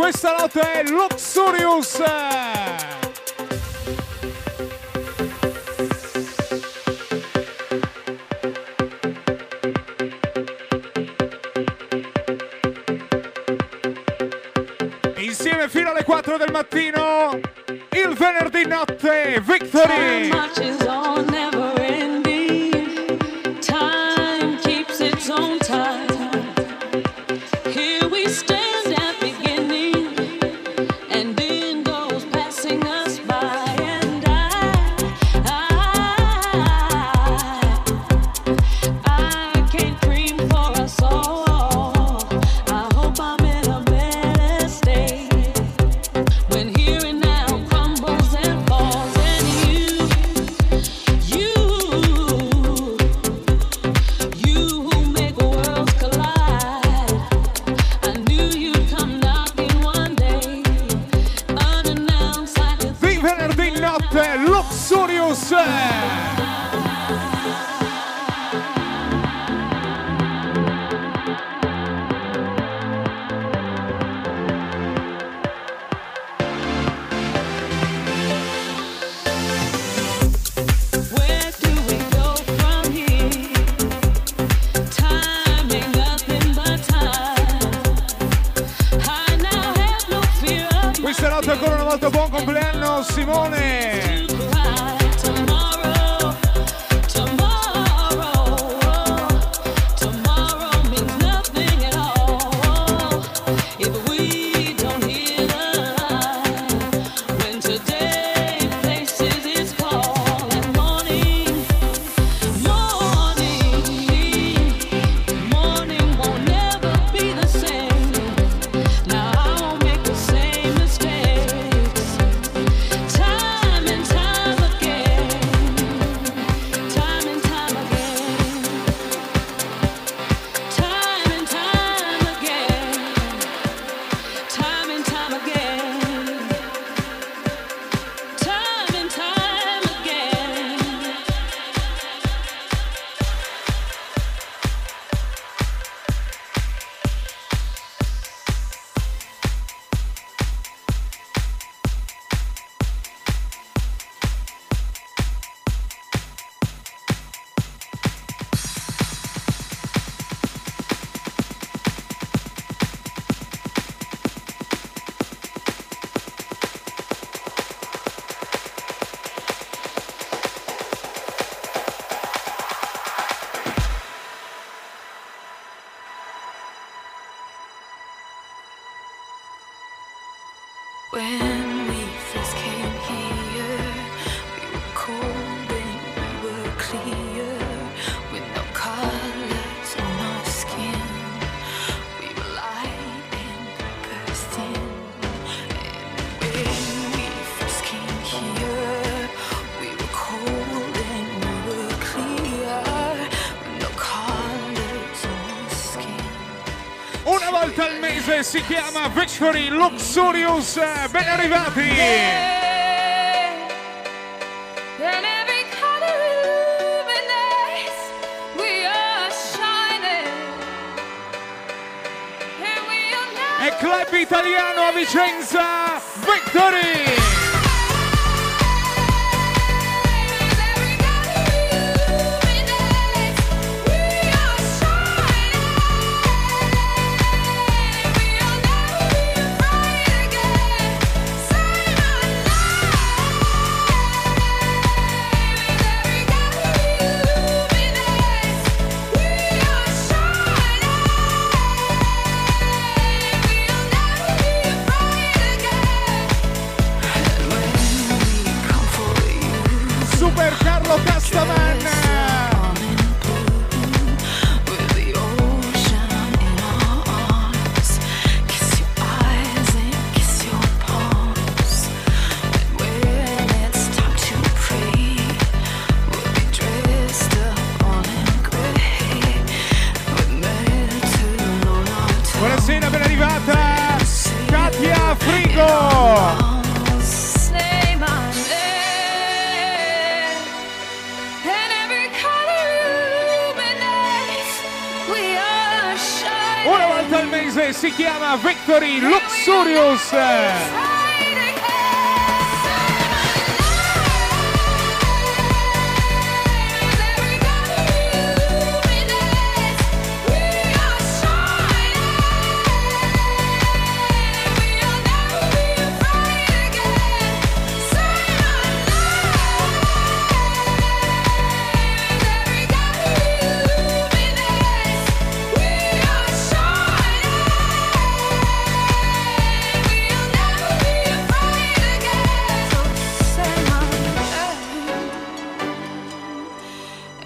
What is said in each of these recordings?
Questa notte è Luxurious. House si chiama Victory Luxurious. Eh, ben arrivati! Yeah. E club italiano a Vicenza, Victory!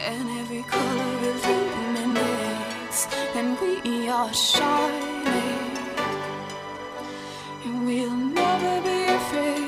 and every color illuminates, and we are shining, and we'll never be afraid.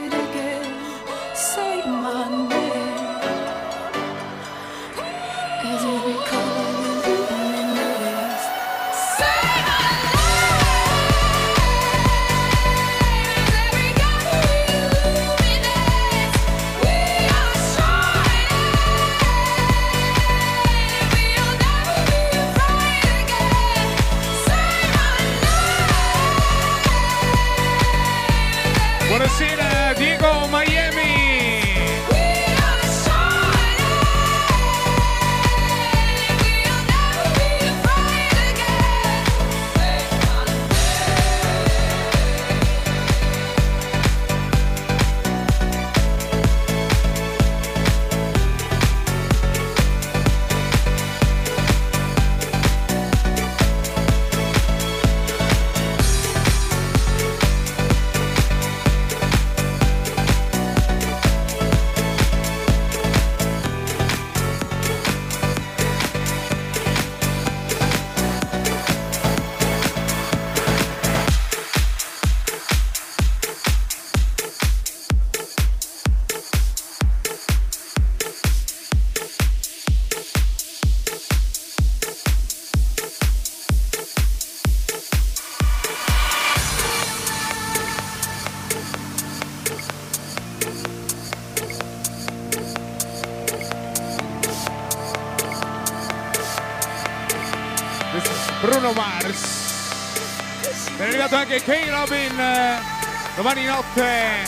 Domani notte.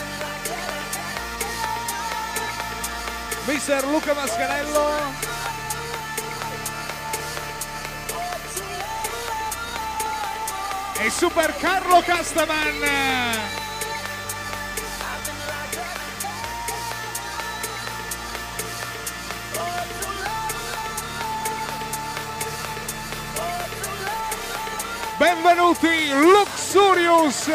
Mister Luca Mascarello. E Super Carlo Castaman. Benvenuti Luxurious!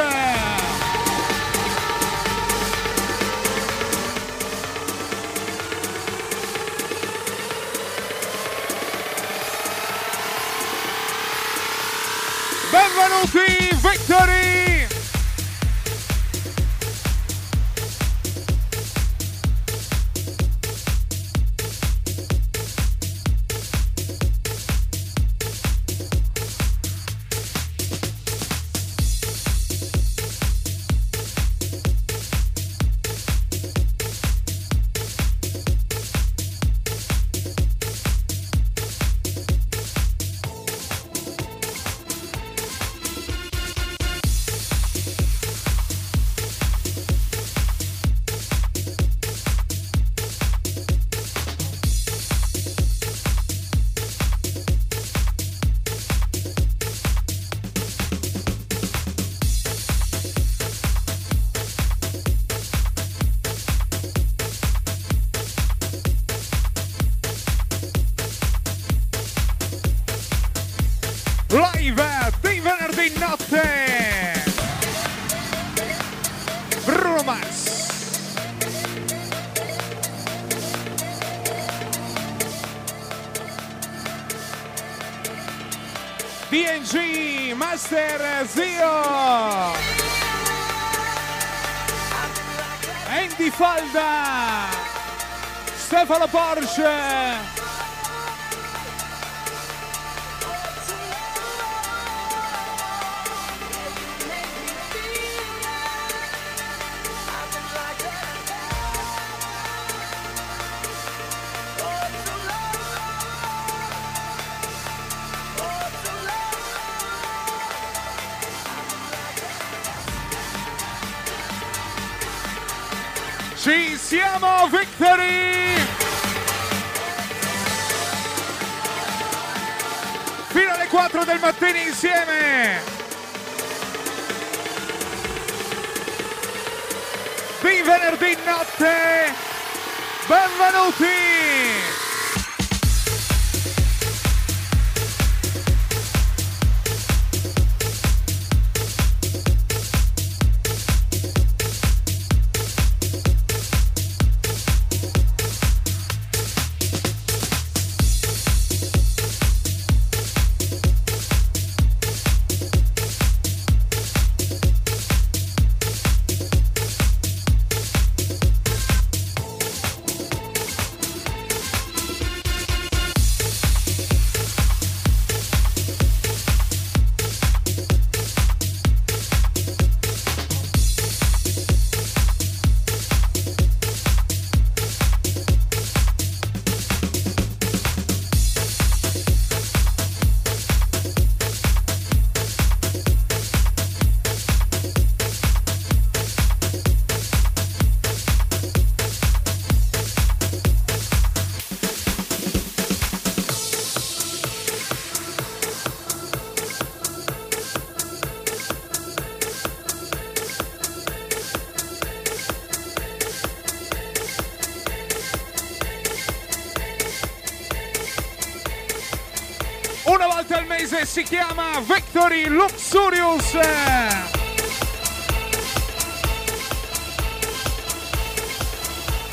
penalty victory! vai, fala Porsche! si chiama Victory Luxurious.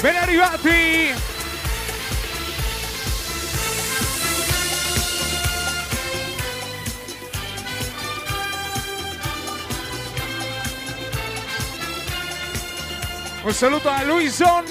Ben arrivati! Un saluto a Luison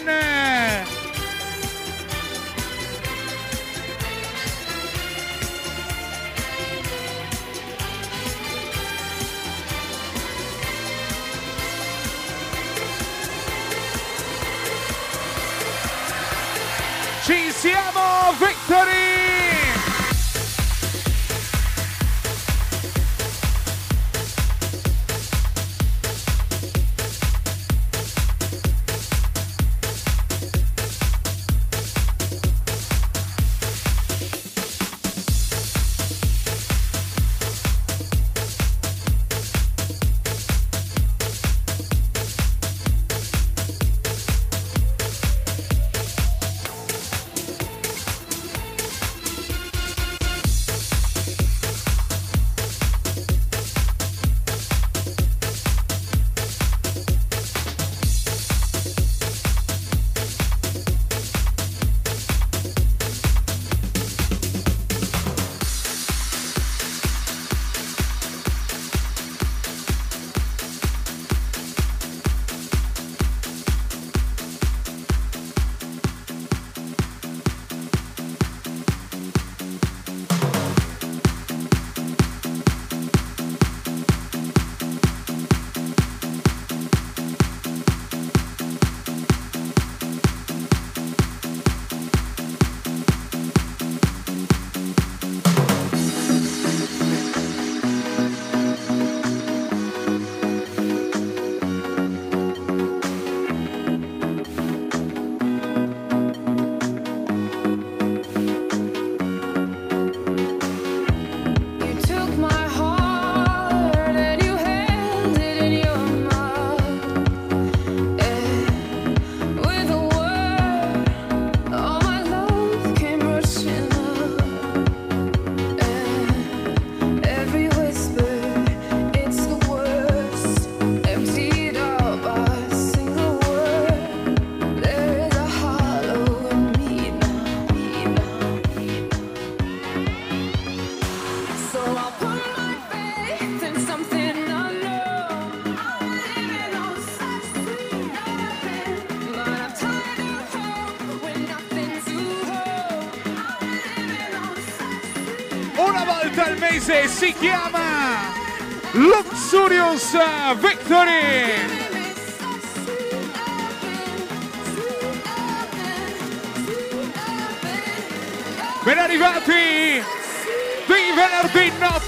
si chiama Luxurious Victory. Ben arrivati di venerdì 9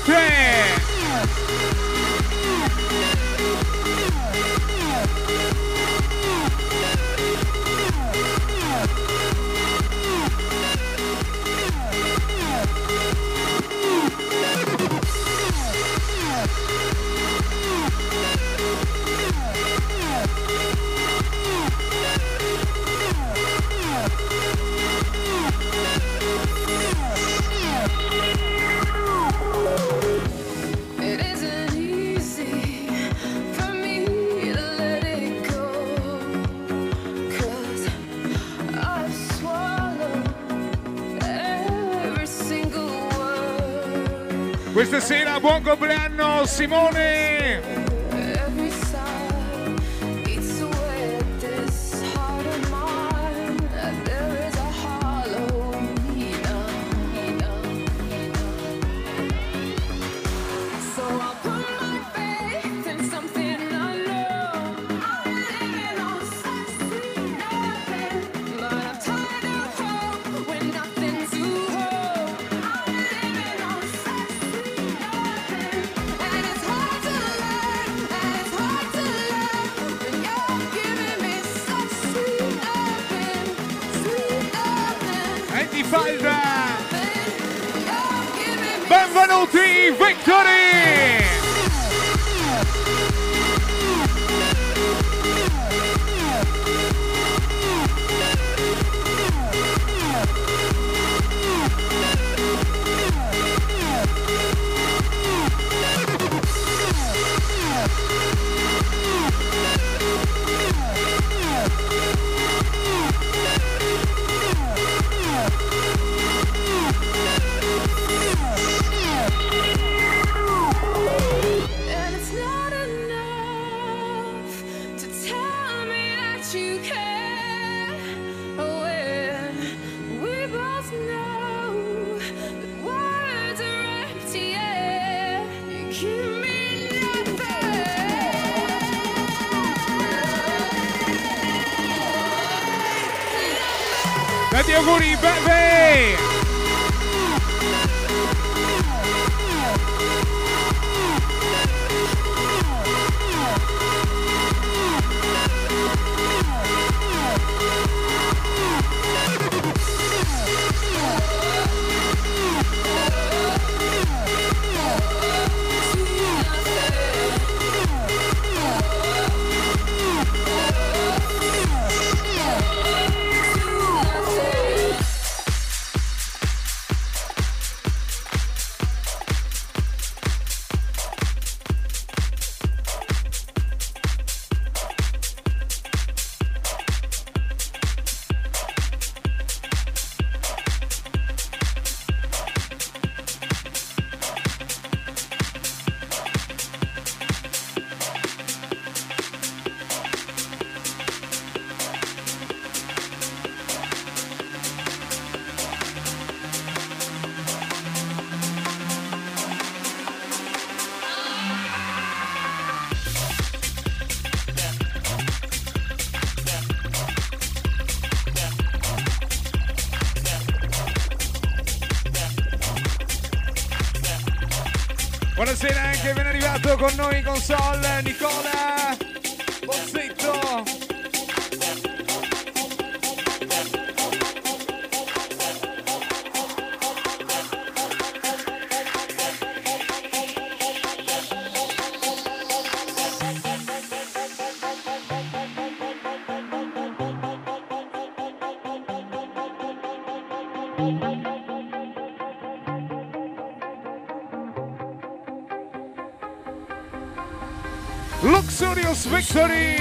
Questa sera buon compleanno Simone! con noi in console Nicola City.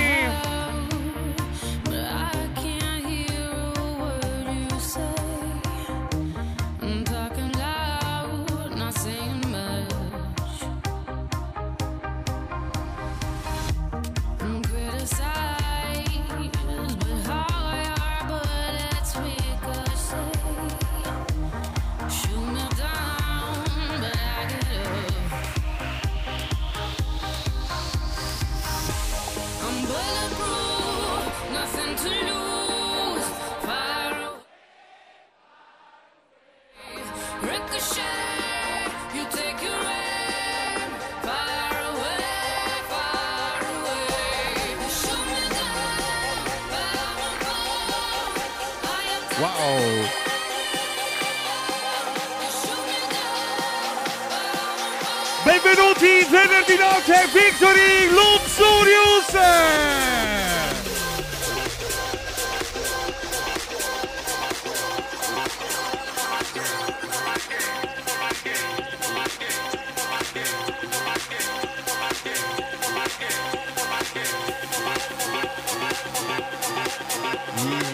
Mm.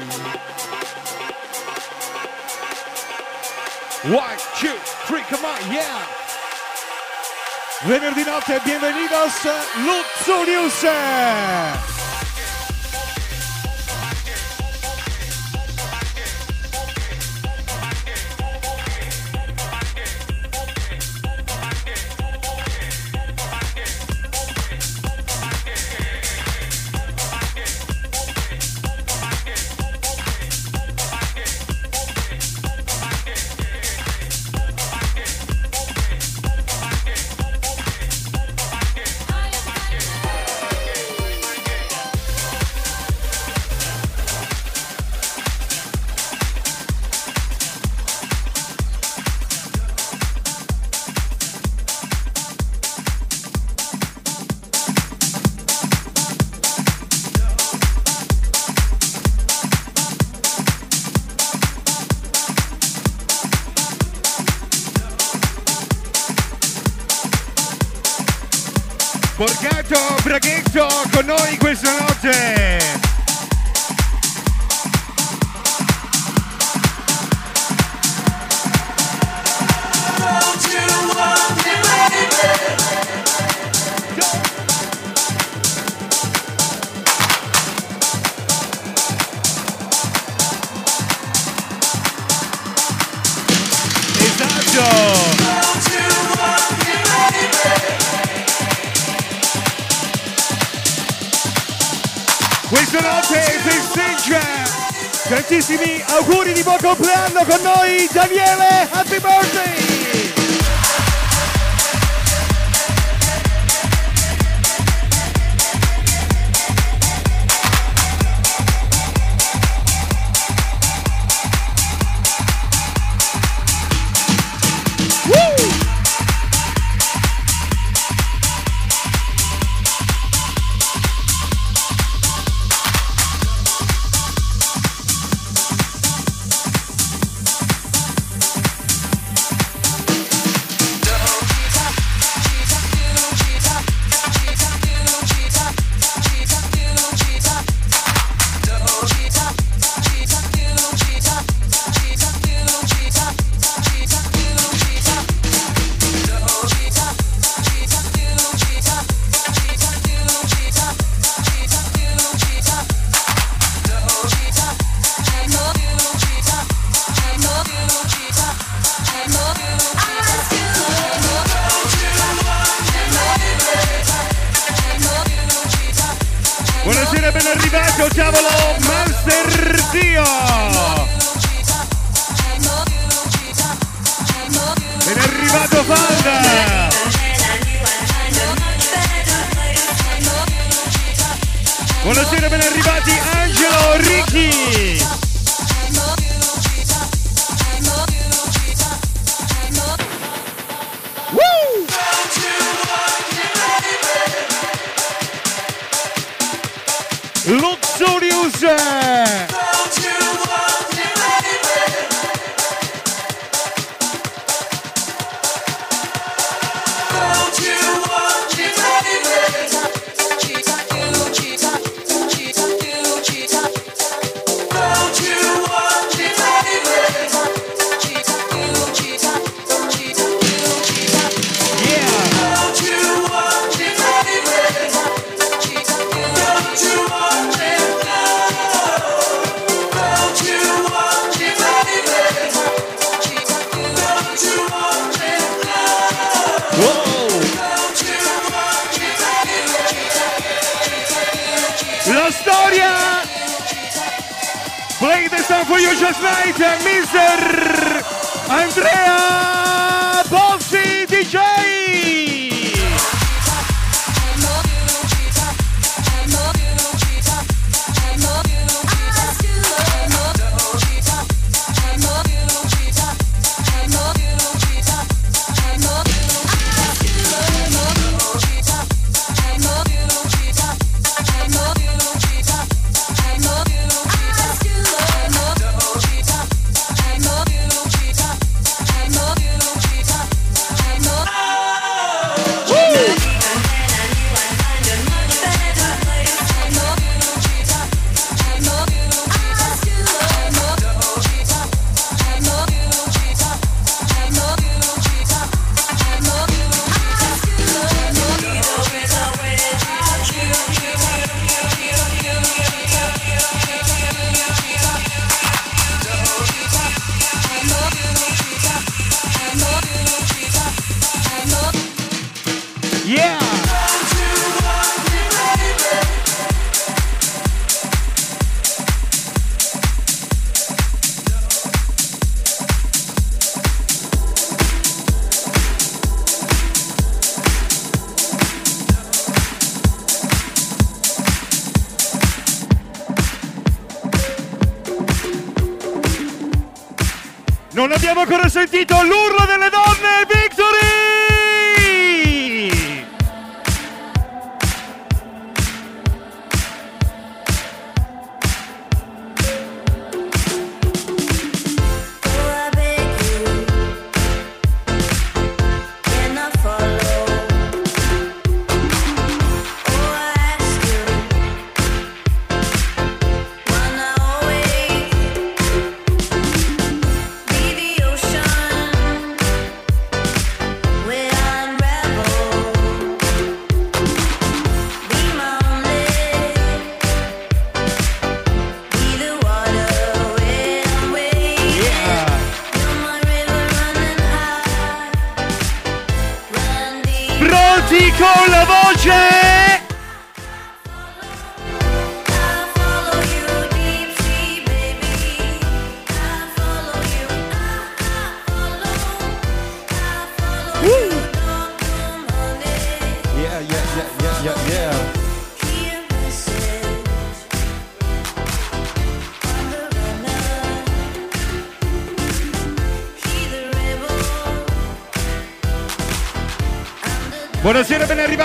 One, two, three, come on, yeah. Venerdì notte, bienvenidos Luxurious.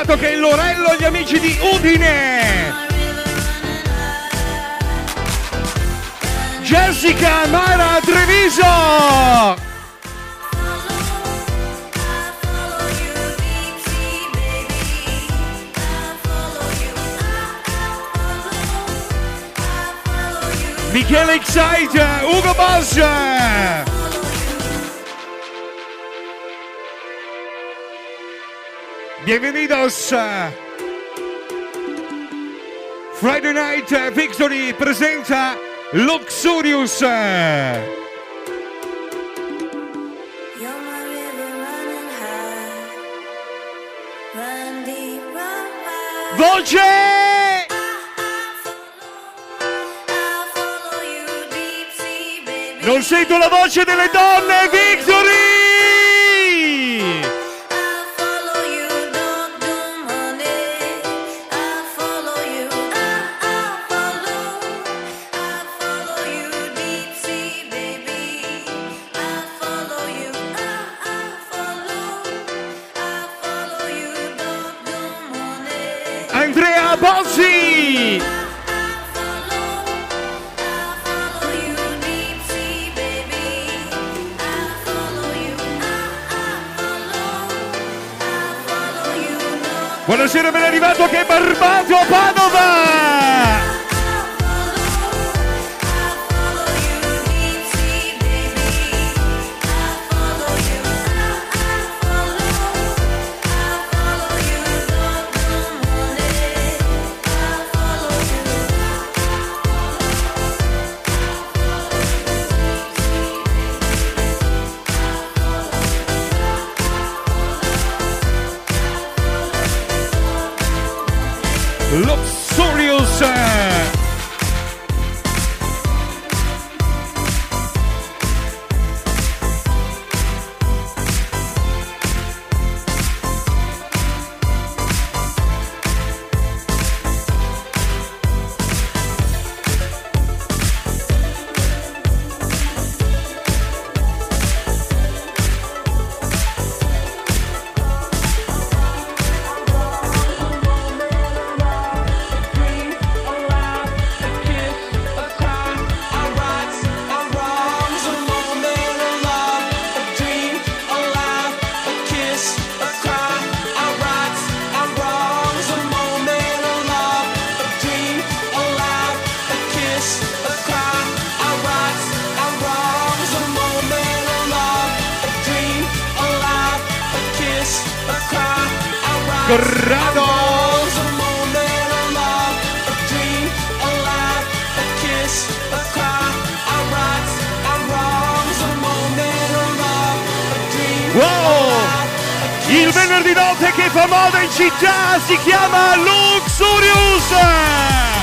altro che il Lorello e gli amici di Udine. Jessica Mara Treviso. Michele Excite, Ugo Boss Bienvenidos. Eh. Friday Night eh, Victory presenta Luxurious. Eh. Voce! Non sento la voce delle donne, Victory! non c'era ben arrivato che è Barbato Padova! Corrado. Wow! Il venerdì notte che fa moda in città si chiama Luxurious!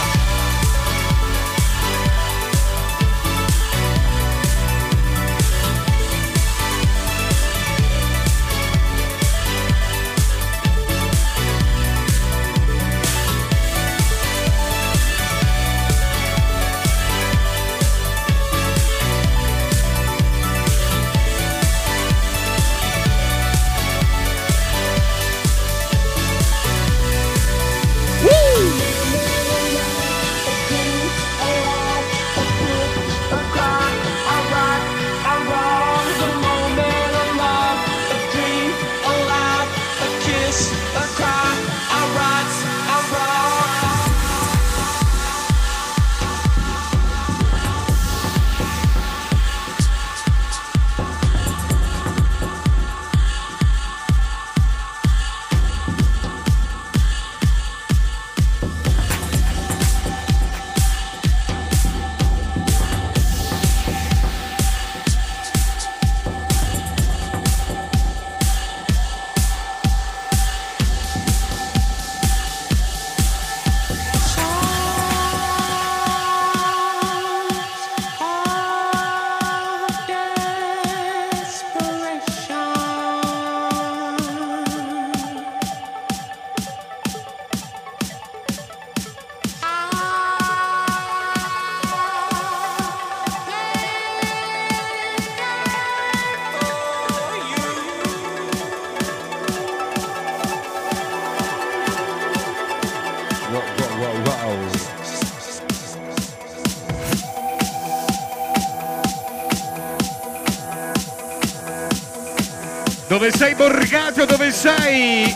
Dove sei Borgato? Dove sei?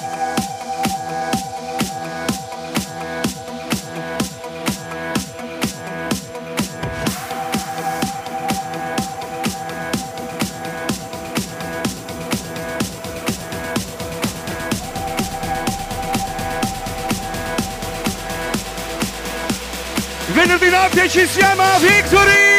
Venerdì notte ci siamo Victory!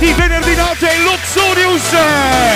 Venerdì notte Luxurious!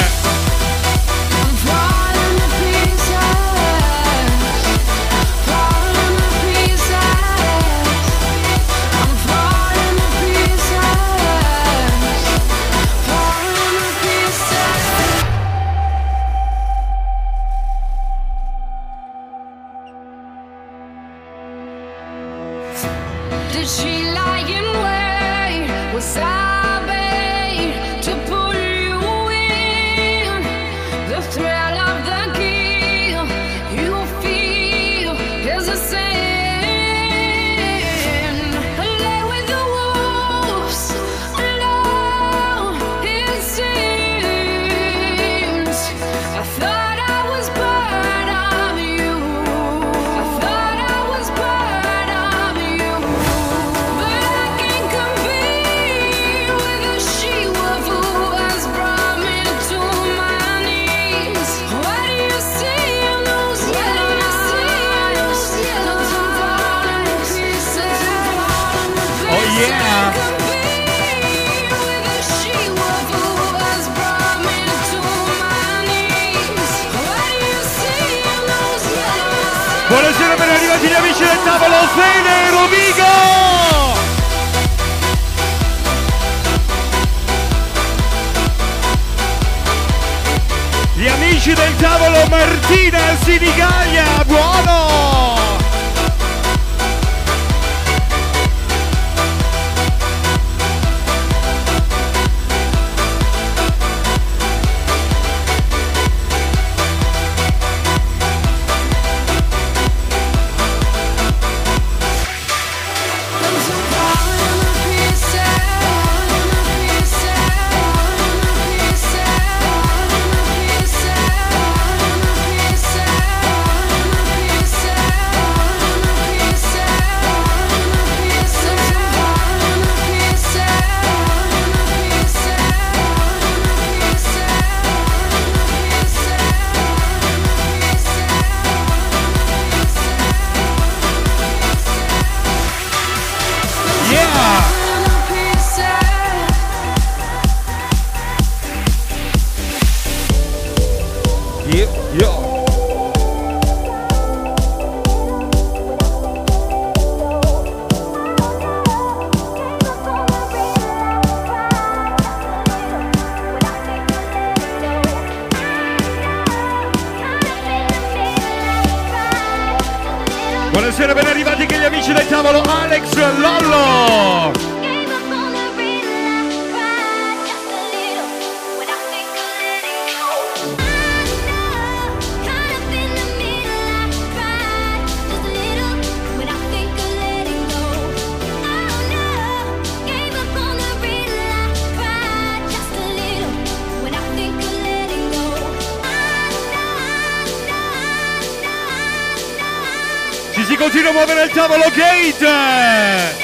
Continua a muovere il tavolo Gate!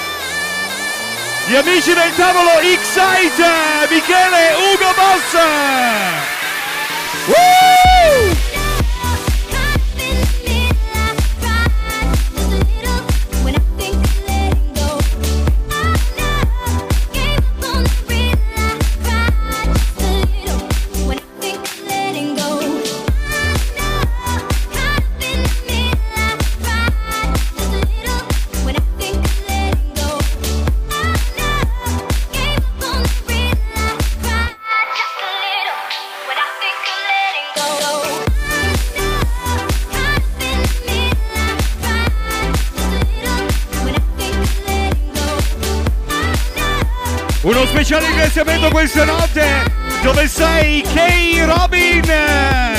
Gli amici del tavolo X-Site! Michele Ugo Boss! Woo! Ringraziamento questa notte! Dove sei K. Robin?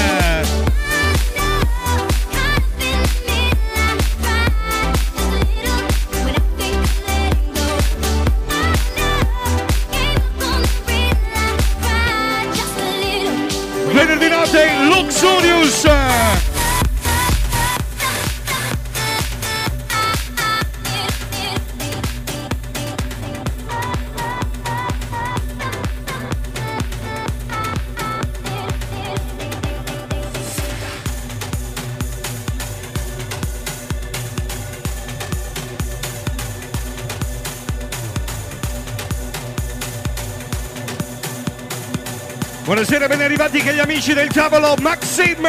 Buonasera, ben arrivati anche gli amici del tavolo Maxim!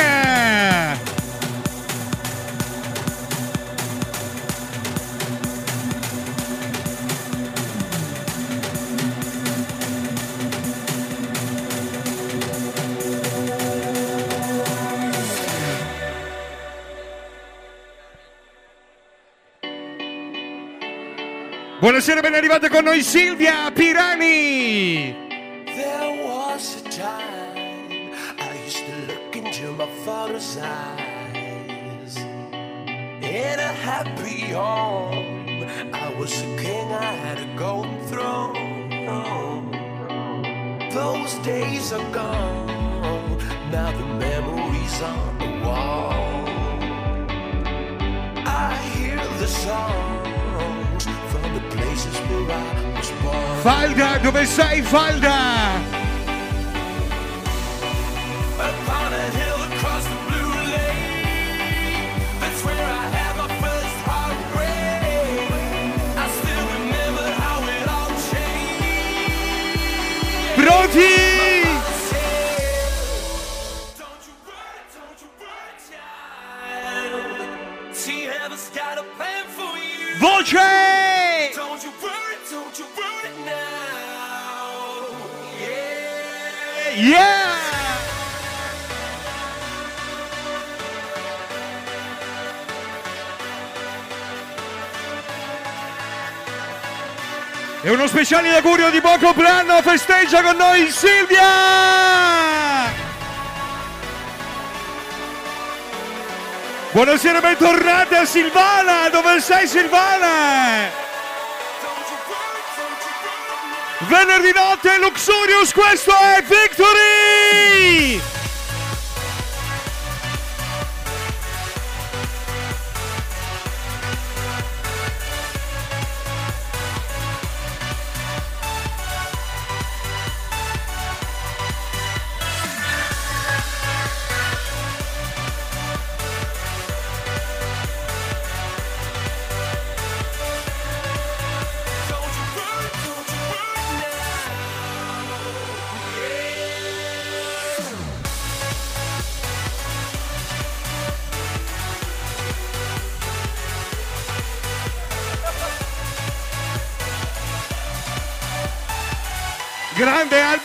Buonasera, ben arrivate con noi Silvia Pirani! Days are gone, now the memories on the wall. I hear the songs from the places where I was born. Falda, dove sei Falda? Uno speciale augurio di buon compleanno festeggia con noi Silvia! Buonasera, bentornati a Silvana! Dove sei Silvana? Venerdì notte Luxurious, questo è Victory!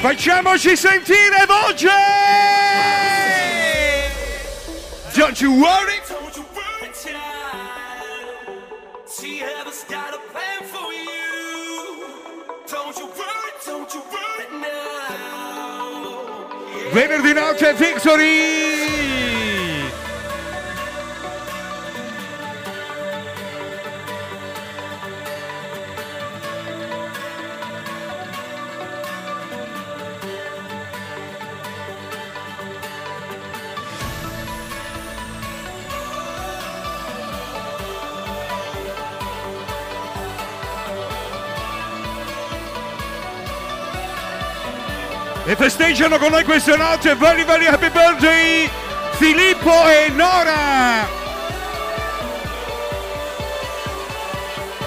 Facciamoci sentire voce! Don't you worry! Don't you worry, festeggiano con noi questa notte very very happy birthday Filippo e Nora!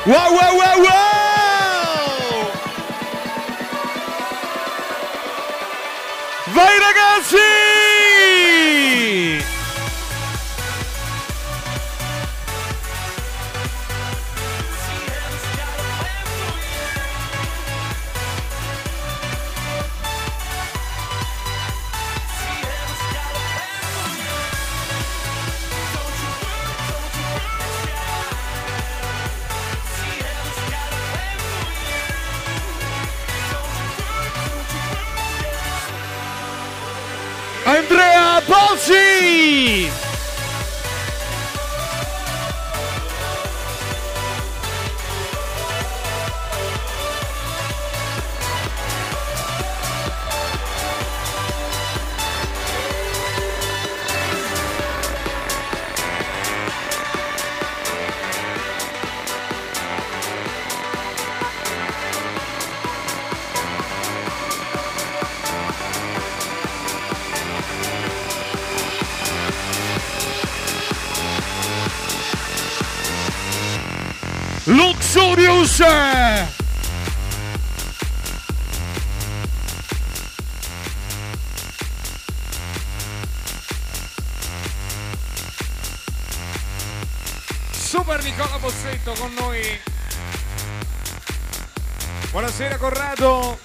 Wow wow wow wow! Super Nicola Bossetto con noi. Buonasera Corrado.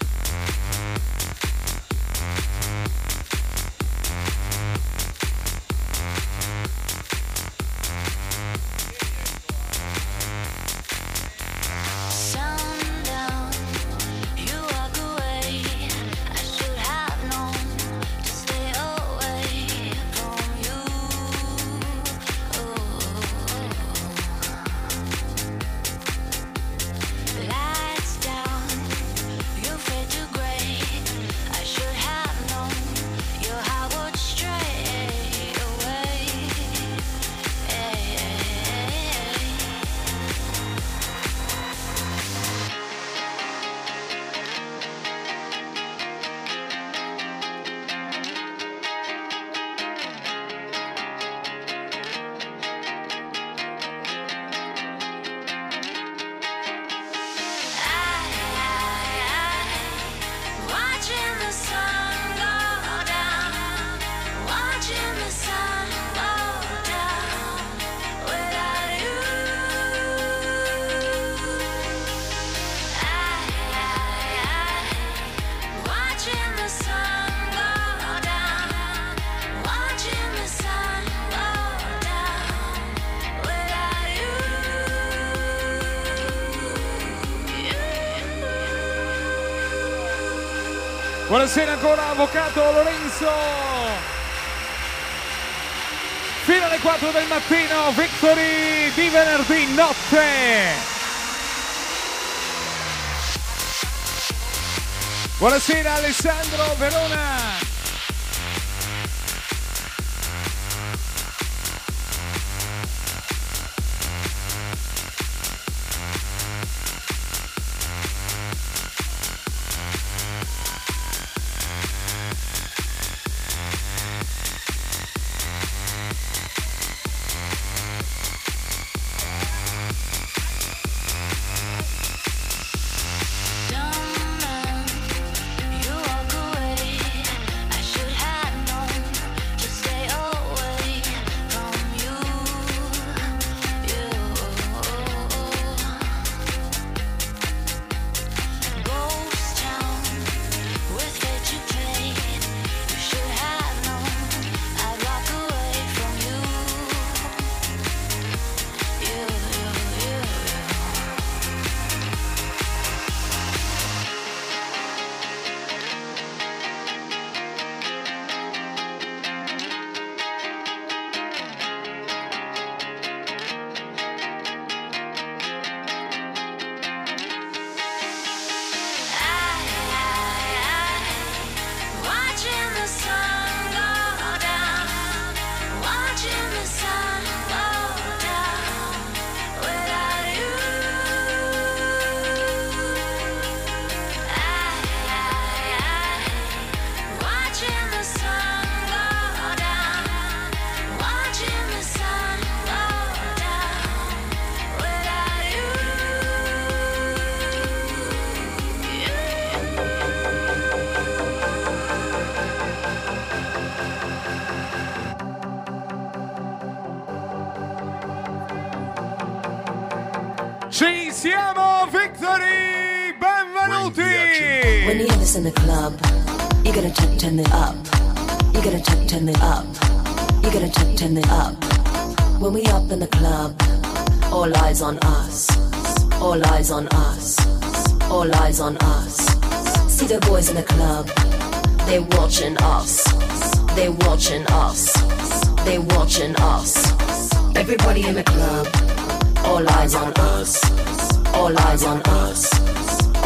Avvocato Lorenzo. Fino alle 4 del mattino, Victory di venerdì notte. Buonasera Alessandro Verona. In the club, you gotta turn, turn it up. You gotta turn, turn it up. You gotta turn, turn it up. When we up in the club, all eyes on us. All eyes on us. All eyes on us. See the boys in the club, they watching us. They watching us. They watching us. Everybody in the club, all eyes on us. All eyes on us.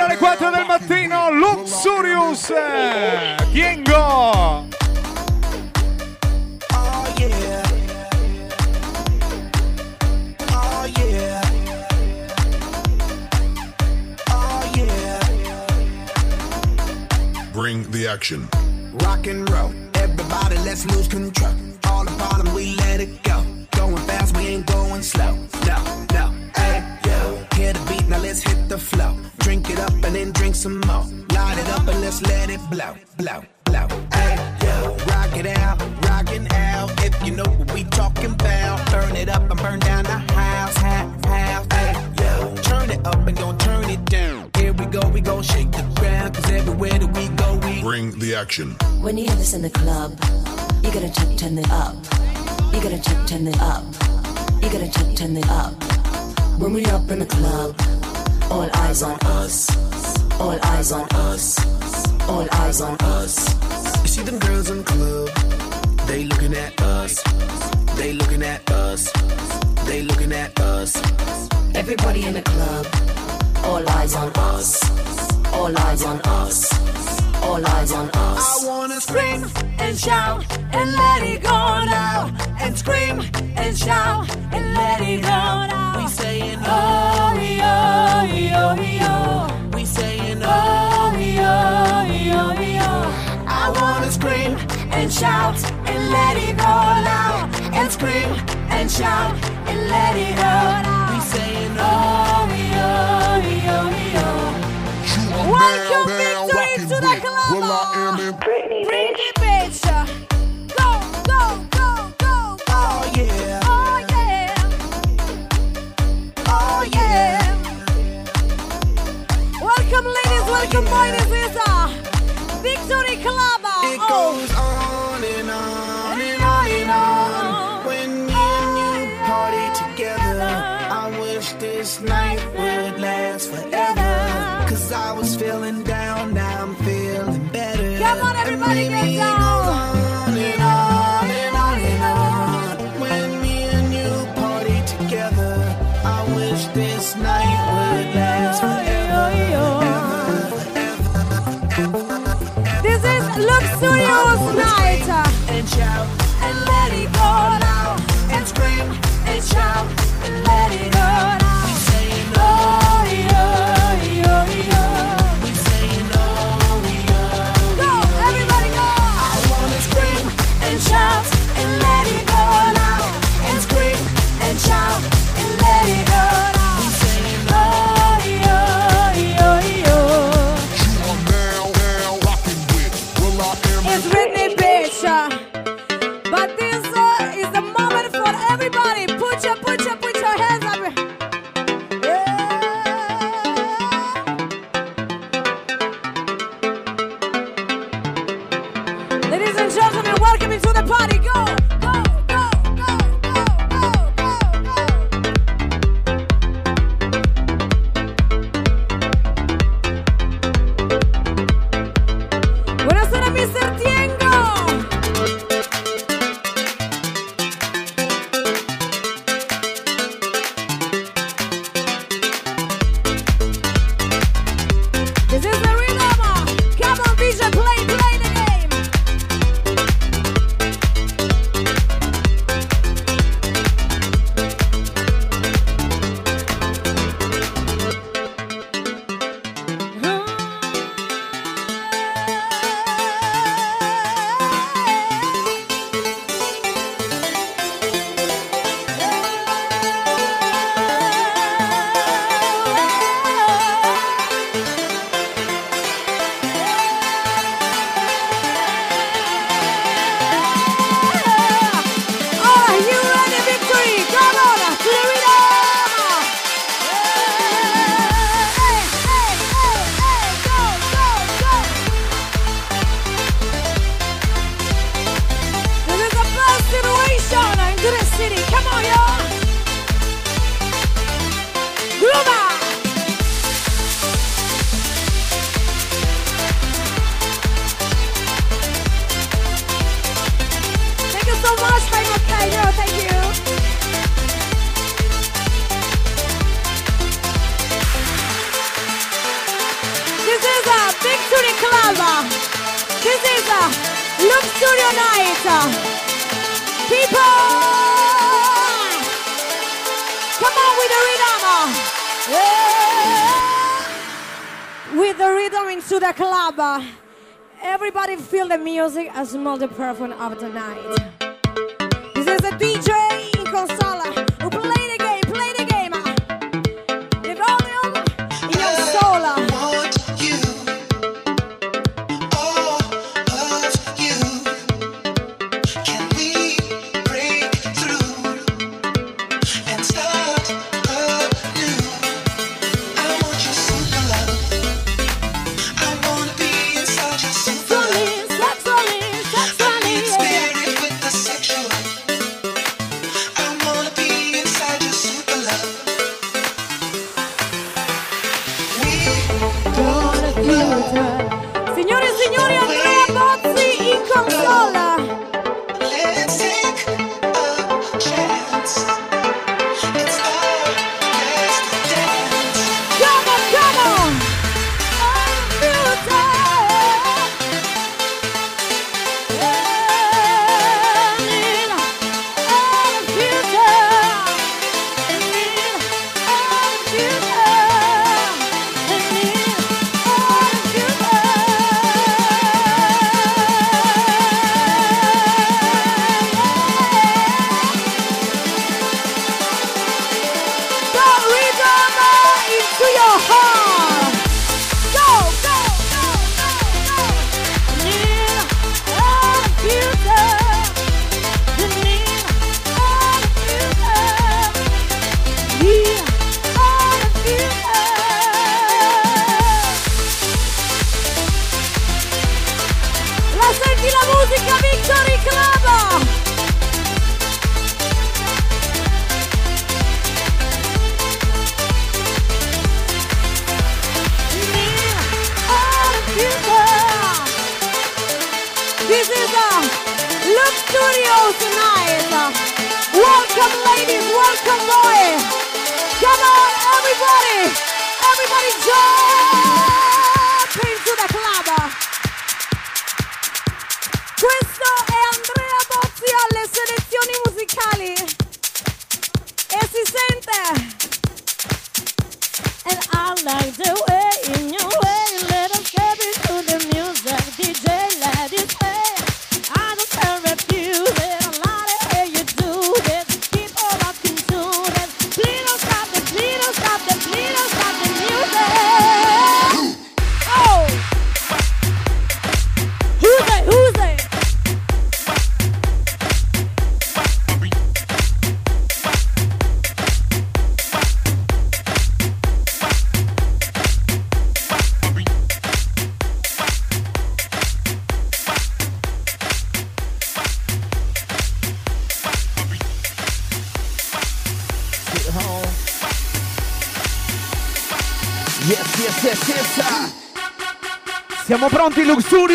Fino alle 4 del mattino, Luxurious! Eh, Kiengo! Yeah. Yeah. Oh yeah. Bring the action. Rock and roll. Everybody, let's lose control. All the bottom, we let it go. Going fast, we ain't going slow. No, let's hit the flow. Drink it up and then drink some more. Light it up and let's let it blow, blow, blow. Hey, yo. Rock it out, rockin' out. If you know what we talking about, burn it up and burn down the house, house, house. Hey, yo. Turn it up and don't turn it down. Here we go, we gon' shake the ground. Cause everywhere that we go, we Bring the action. When you hear this in the club, you gotta turn, turn it up. You gotta turn, turn it up. You gotta turn, turn it up. When we up in the club, all eyes on us. All eyes on us. All eyes on us. You see them girls in the club, they looking at us. They looking at us. They looking at us. Everybody in the club, all eyes on us. All eyes on us. All eyes on us. I wanna scream and shout and let it go now. And scream and shout and let it go now. We saying oh, we oh, we oh, we oh. We saying oh, we oh, we oh, we oh. I wanna scream and shout and let it go loud. And scream and shout and let it go now. We saying oh, we oh, we oh, we oh. Well, I am in Britney, bitch. Go, go, go, go, go. Oh, yeah. Oh, yeah. Oh, yeah. Welcome, ladies. Welcome, boys. This is uh, Victory Club. me, me, me. This is a Loop Studio Night. People! Come on with the rhythm. Ah. Yeah. With the rhythm into the club. Ah. Everybody feel the music and smell the perfume of the night. This is a DJ in Consola.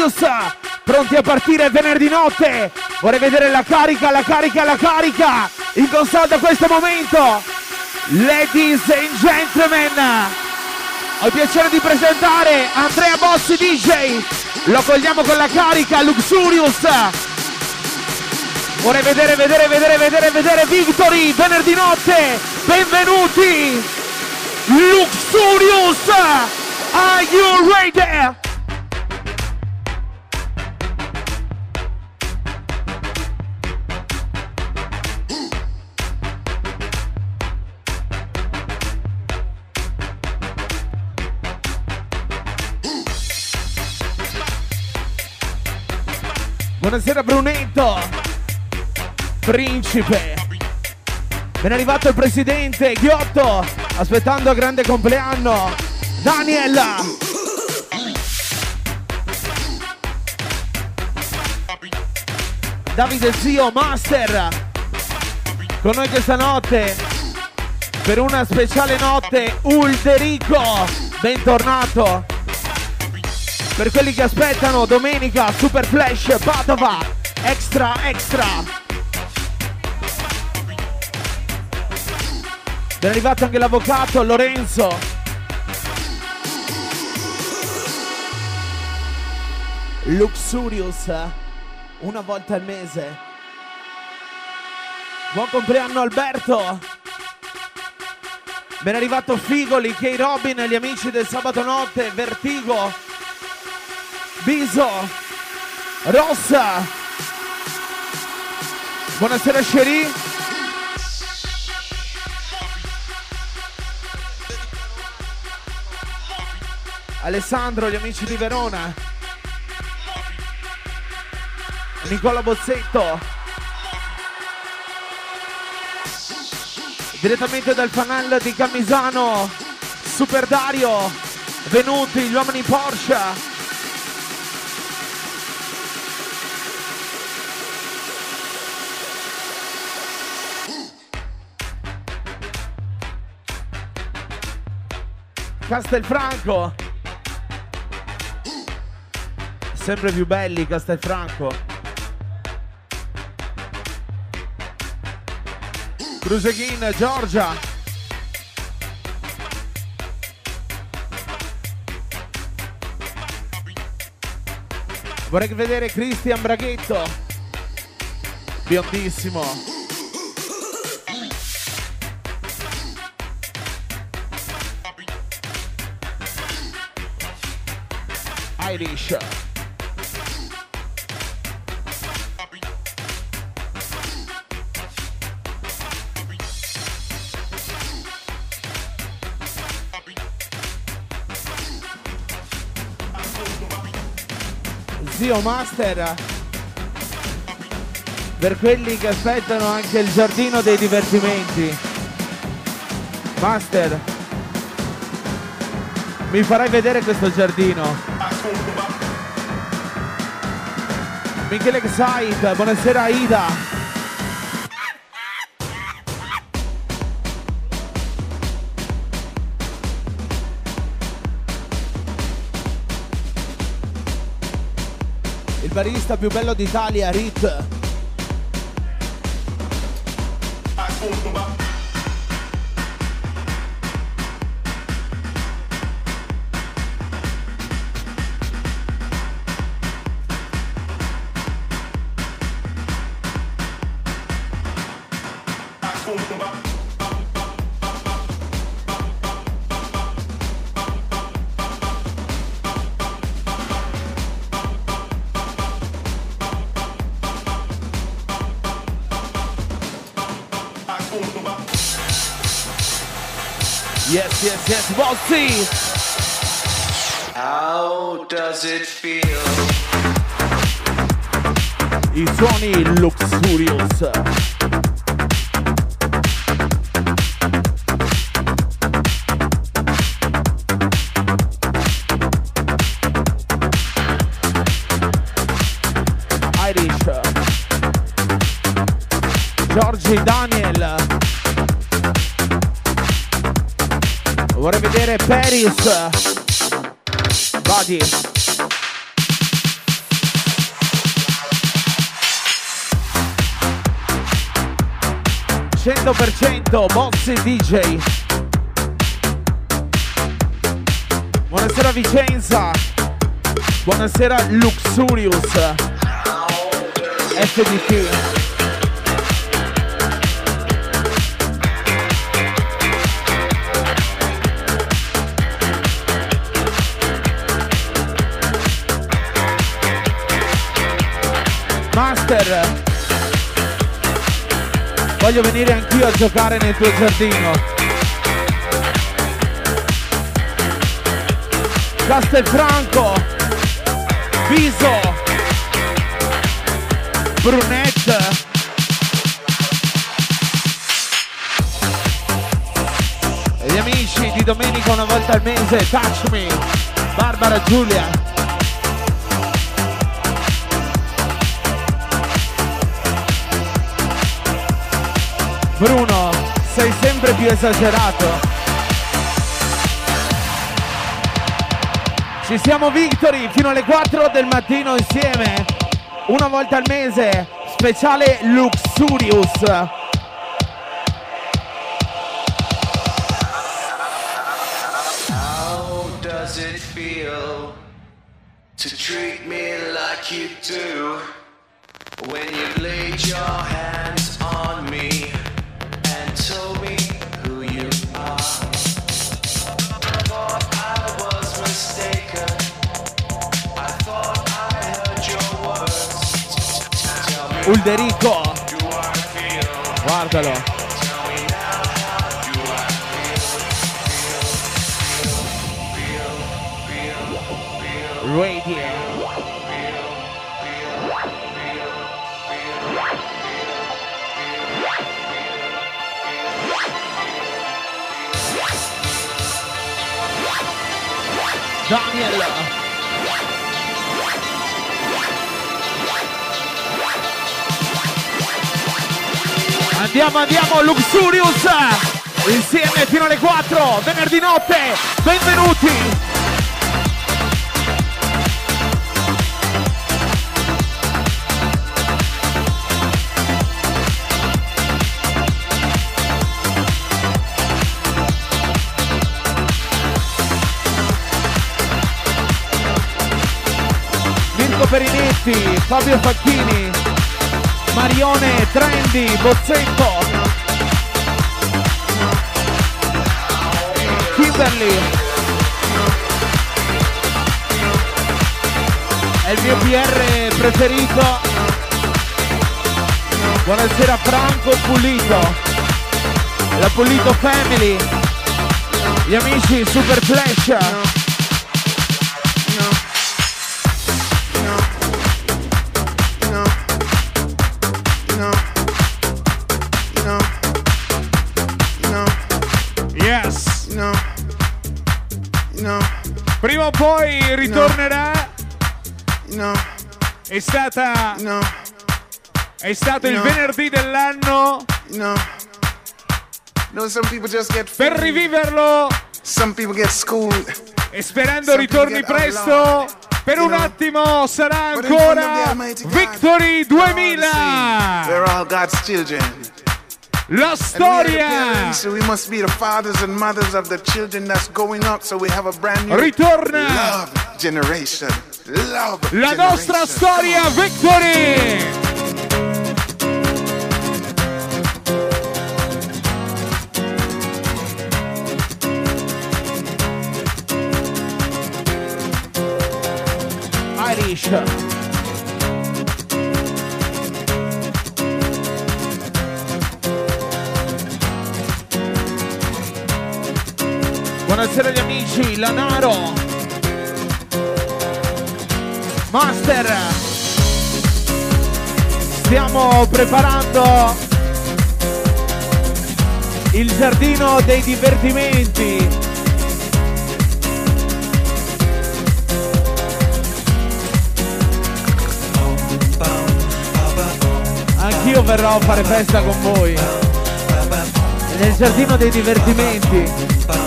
Luxurious. Pronti a partire venerdì notte. Vorrei vedere la carica, la carica, la carica. In console da questo momento. Ladies and gentlemen. Ho il piacere di presentare Andrea Bossi DJ. Lo cogliamo con la carica, Luxurious. Vorrei vedere, vedere, vedere, vedere, vedere Victory venerdì notte. Benvenuti. Luxurious! Are you ready? Buonasera Brunetto! Principe! Ben arrivato il presidente Ghiotto, aspettando il grande compleanno. Daniel! Davide Zio Master, con noi questa notte, per una speciale notte, Ulderico, bentornato. Per quelli che aspettano, domenica, Super Flash, Padova, extra, extra. Ben arrivato anche l'avvocato Lorenzo. Luxurious, una volta al mese. Buon compleanno Alberto. Ben arrivato Figoli, Kay Robin, gli amici del sabato notte, Vertigo, Biso, Rossa. Buonasera Sherry. Alessandro, gli amici di Verona. Nicola Bozzetto. Direttamente dal fanal di Camisano. Super Dario. Venuti gli uomini Porsche. Castelfranco. Sempre più belli Castelfranco. Cruseghin, Giorgia. Vorrei vedere Cristian Braghetto. Biondissimo. Irish. Zio Master per quelli che aspettano anche il giardino dei divertimenti Master mi farai vedere questo giardino Michele Excite, buonasera Ida. Il barista più bello d'Italia, Rit. Yes, yes, yes, Bossy. How does it feel? I suoni Luxurious. Giorgi Daniel. Vorrei vedere Paris. Buddy. Cento per cento Boss DJ. Buonasera Vicenza. Buonasera Luxurious. FDT. Master. Voglio venire anch'io a giocare nel tuo giardino. Castelfranco. Viso. Brunette. E gli amici di domenica una volta al mese, Touch Me. Barbara Giulia. Bruno, sei sempre più esagerato. Ci siamo Victory fino alle 4 del mattino insieme. Una volta al mese, speciale Luxurious. How does it feel to treat me like you do when you laid your hands on me Ulderico, guardalo. Radio. Daniel. Andiamo, andiamo, Luxurious! Insieme fino alle 4, venerdì notte, benvenuti! Mirko Perinetti, Fabio Facchini, Marione Trendi, Bozzetto, Kimberly, è il mio PR preferito. Buonasera Franco Pulito, la Pulito Family, gli amici Super Flash. Poi ritornerà è stata No, è stato il No. venerdì dell'anno no. No, some people just get per riviverlo Some people get schooled. e sperando Some ritorni presto per You un know. attimo sarà ancora Victory we're all the same. 2000 We're all God's children. La And we storia parents, so we must be the fathers and mothers of the children that's going up, so we have a brand new ritorna love generation. Love la nostra generation. storia Victory Irish. Buonasera agli amici, Lanaro. Master. Stiamo preparando il giardino dei divertimenti. Anch'io verrò a fare festa con voi. Nel giardino dei divertimenti.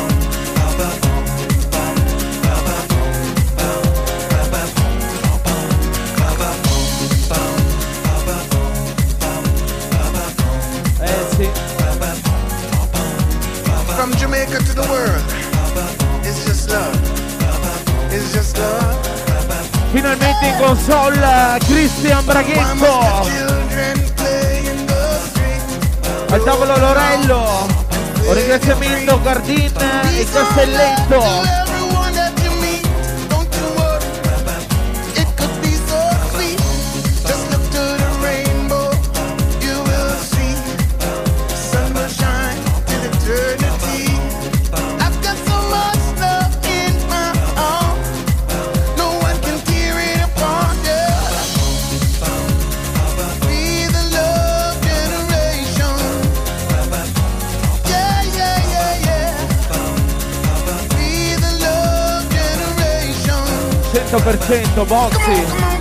Console Cristian Braghetto. Al tavolo Lorello. Un ringraziamento Gardin e Castelletto. 100% Come on, Bozzi.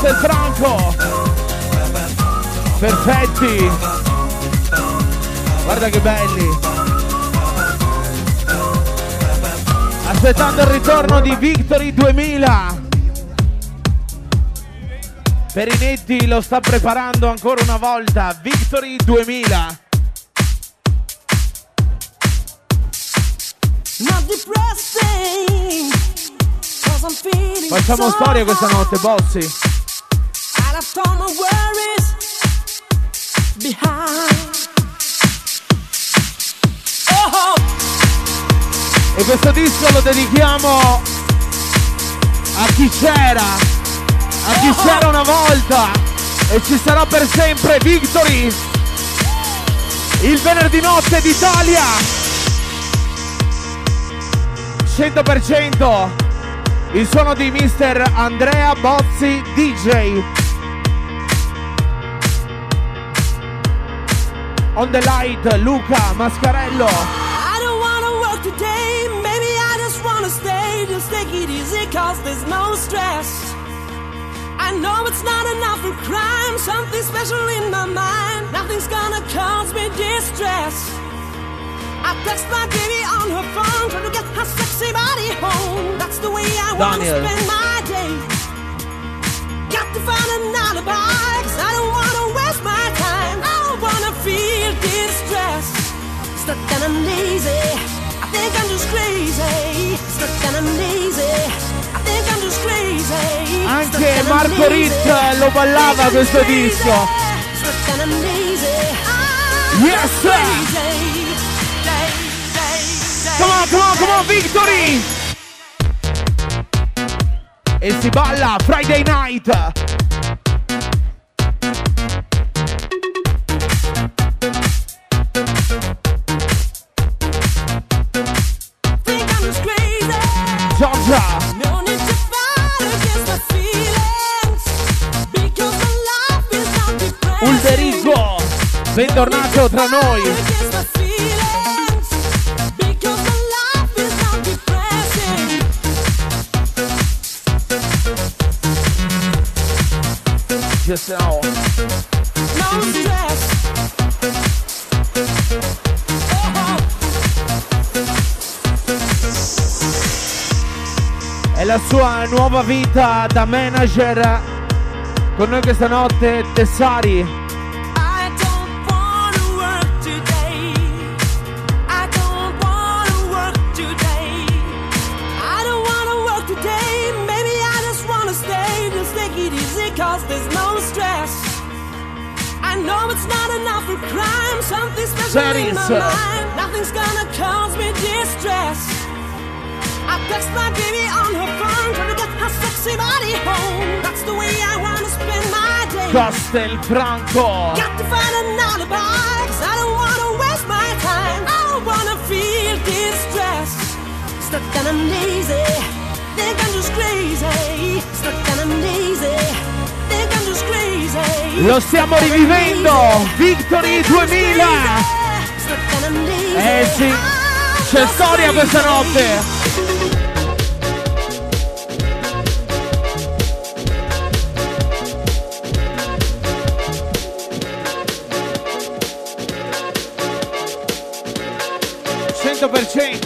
Castelfranco, Castelfranco. Perfetti. Guarda che belli. Aspettando il ritorno di Victory 2000. Perinetti lo sta preparando ancora una volta. Victory 2000. Not depressing, 'cause I'm feeling Facciamo storia questa notte, Bossi. Left all my worries behind. Oh, E questo disco lo dedichiamo a chi c'era, a chi c'era una volta e ci sarà per sempre Victory. Il venerdì notte d'Italia. 100% il suono di Mister Andrea Bozzi DJ. On the light Luca Mascarello. I don't wanna work today, maybe I just wanna stay. Just take it easy, cause there's no stress. I know it's not enough for crime, something special in my mind. Nothing's gonna cause me distress. I text my baby on her phone, trying to get her sexy body home. That's the way I wanna Daniel. spend my day. Got to find an alibi, cause I don't Stuck and I'm lazy. I think I'm just crazy. Stuck and I'm lazy. I think I'm just crazy. Stuck Anche Marco. Ritz lo ballava questo disco. Stuck and I'm lazy. I'm Yes, sir. Come on, come on, come on, Victory! e si balla Friday night. Depressing. Ulderigo, bentornato tra noi. Against la sua nuova vita da manager. Con noi questa notte Tessari. Cause there's no stress. I know it's not enough for crime. Something special in my Serious. mind. Nothing's gonna cause me distress. Text my baby on her phone, trying to get her sexy body home. That's the way I wanna spend my day. Castelfranco. Got to find an alibi, cause I don't wanna waste my time. I don't wanna feel distress. Stuck and I'm lazy, think I'm just crazy. Stuck and I'm lazy. Lo stiamo rivivendo. Victory 2000. Stuck and I'm lazy. Eh sì, c'è storia questa notte.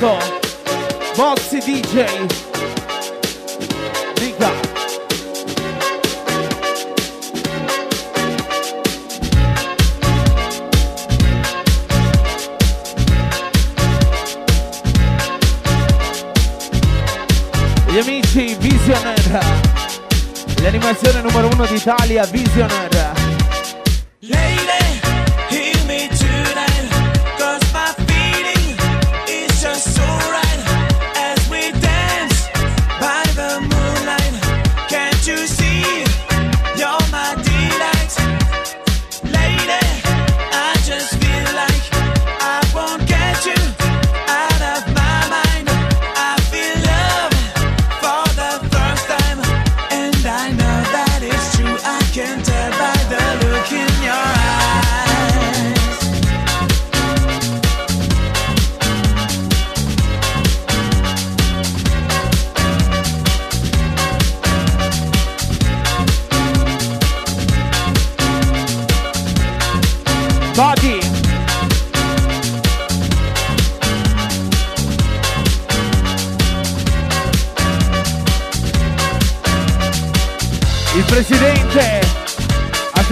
Cento Bozzi DJ Dica. Gli amici Visionaire L'animazione numero uno d'Italia Visionaire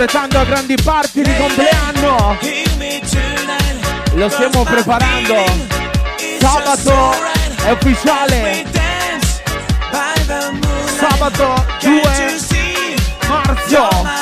aspettando a grandi parti di compleanno. Lo stiamo preparando Sabato è ufficiale. Sabato Can't 2 you see? marzo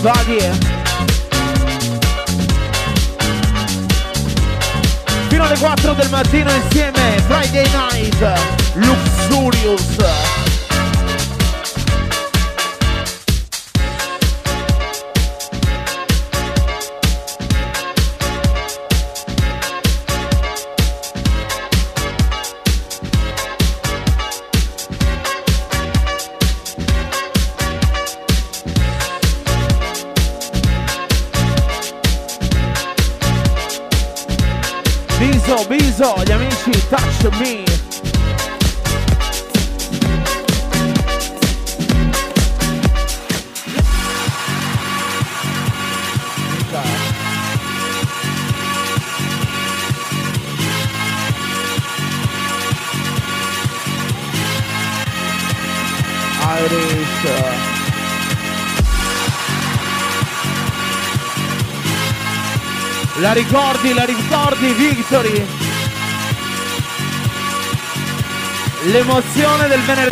Body Body Fino alle 4 del mattino insieme Friday Night Luxurious Touch Me Irish. La ricordi, la ricordi, Victory? L'emozione del venerdì